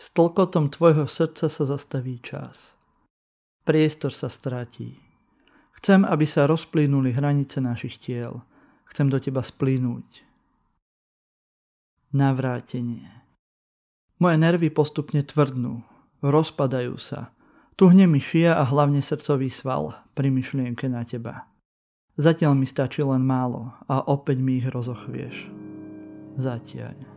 S tlkotom tvojho srdca sa zastaví čas. Priestor sa stratí. Chcem, aby sa rozplynuli hranice našich tiel. Chcem do teba splynúť. Navrátenie. Moje nervy postupne tvrdnú. Rozpadajú sa. Tuhne mi šia a hlavne srdcový sval pri myšlienke na teba. Zatiaľ mi stačí len málo a opäť mi ich rozochvieš. Zatiaľ.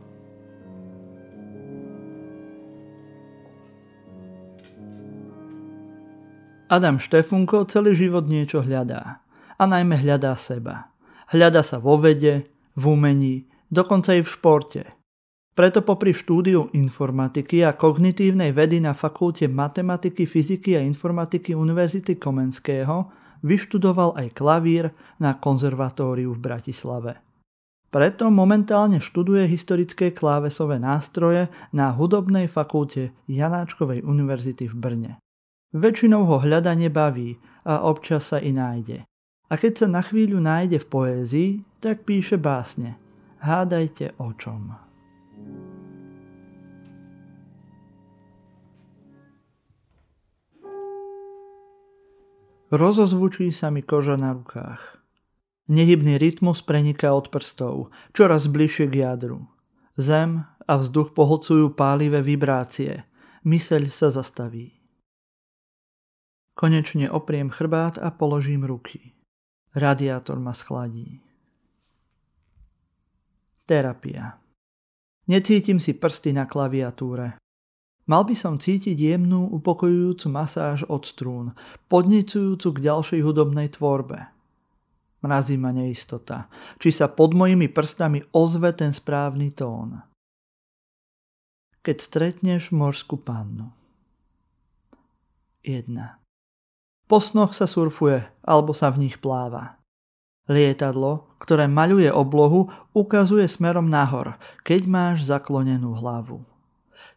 Adam Štefunko celý život niečo hľadá. A najmä hľadá seba. Hľadá sa vo vede, v umení, dokonca aj v športe. Preto popri štúdiu informatiky a kognitívnej vedy na fakulte matematiky, fyziky a informatiky Univerzity Komenského vyštudoval aj klavír na konzervatóriu v Bratislave. Preto momentálne študuje historické klávesové nástroje na hudobnej fakulte Janáčkovej univerzity v Brne. Väčšinou ho hľadanie baví a občas sa i nájde. A keď sa na chvíľu nájde v poézii, tak píše básne. Hádajte o čom. Rozozvučí sa mi koža na rukách. Nehybný rytmus preniká od prstov, čoraz bližšie k jadru. Zem a vzduch pohlcujú pálivé vibrácie. Myseľ sa zastaví. Konečne opriem chrbát a položím ruky. Radiátor ma schladí. Terapia. Necítim si prsty na klaviatúre. Mal by som cítiť jemnú, upokojujúcu masáž od strún, podnicujúcu k ďalšej hudobnej tvorbe. Mrazí ma neistota, či sa pod mojimi prstami ozve ten správny tón. Keď stretneš morskú pannu. 1. Po snoch sa surfuje, alebo sa v nich pláva. Lietadlo, ktoré maľuje oblohu, ukazuje smerom nahor, keď máš zaklonenú hlavu.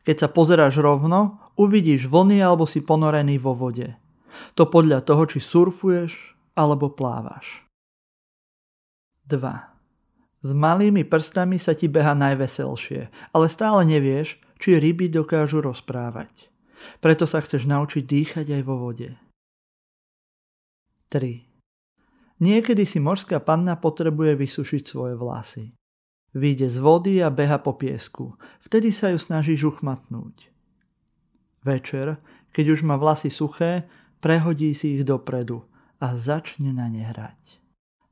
Keď sa pozeráš rovno, uvidíš vlny alebo si ponorený vo vode. To podľa toho, či surfuješ alebo plávaš. 2. S malými prstami sa ti beha najveselšie, ale stále nevieš, či ryby dokážu rozprávať. Preto sa chceš naučiť dýchať aj vo vode. 3. Niekedy si morská panna potrebuje vysušiť svoje vlasy. Vyjde z vody a beha po piesku. Vtedy sa ju snažíš uchmatnúť. Večer, keď už má vlasy suché, prehodí si ich dopredu a začne na ne hrať.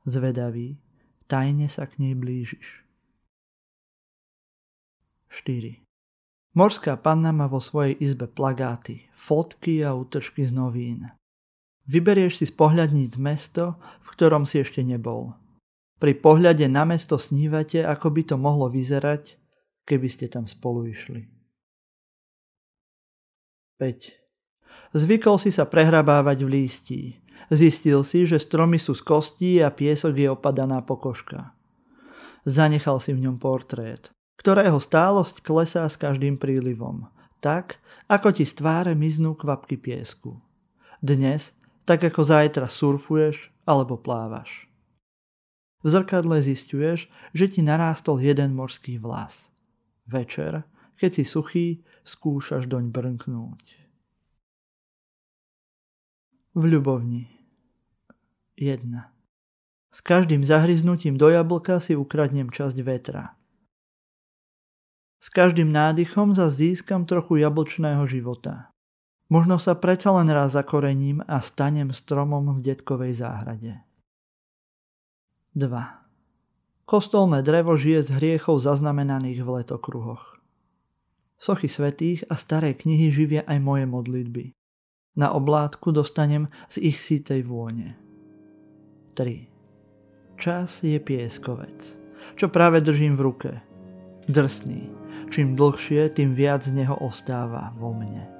Zvedavý, tajne sa k nej blížiš. 4. Morská panna má vo svojej izbe plagáty, fotky a útržky z novín. Vyberieš si z pohľadníc mesto, v ktorom si ešte nebol. Pri pohľade na mesto snívate, ako by to mohlo vyzerať, keby ste tam spolu išli. 5. Zvykol si sa prehrabávať v lístí. Zistil si, že stromy sú z kostí a piesok je opadaná pokožka. Zanechal si v ňom portrét, ktorého stálosť klesá s každým prílivom, tak, ako ti z tváre miznú kvapky piesku. Dnes, tak ako zajtra surfuješ alebo plávaš. V zrkadle zistuješ, že ti narástol jeden morský vlas. Večer, keď si suchý, skúšaš doň brnknúť. V ľubovni 1. S každým zahryznutím do jablka si ukradnem časť vetra. S každým nádychom za získam trochu jablčného života. Možno sa predsa len raz zakorením a stanem stromom v detkovej záhrade. 2. Kostolné drevo žije z hriechov zaznamenaných v letokruhoch. Sochy svetých a staré knihy živia aj moje modlitby. Na oblátku dostanem z ich sítej vône. 3. Čas je pieskovec, čo práve držím v ruke. Drsný. Čím dlhšie, tým viac z neho ostáva vo mne.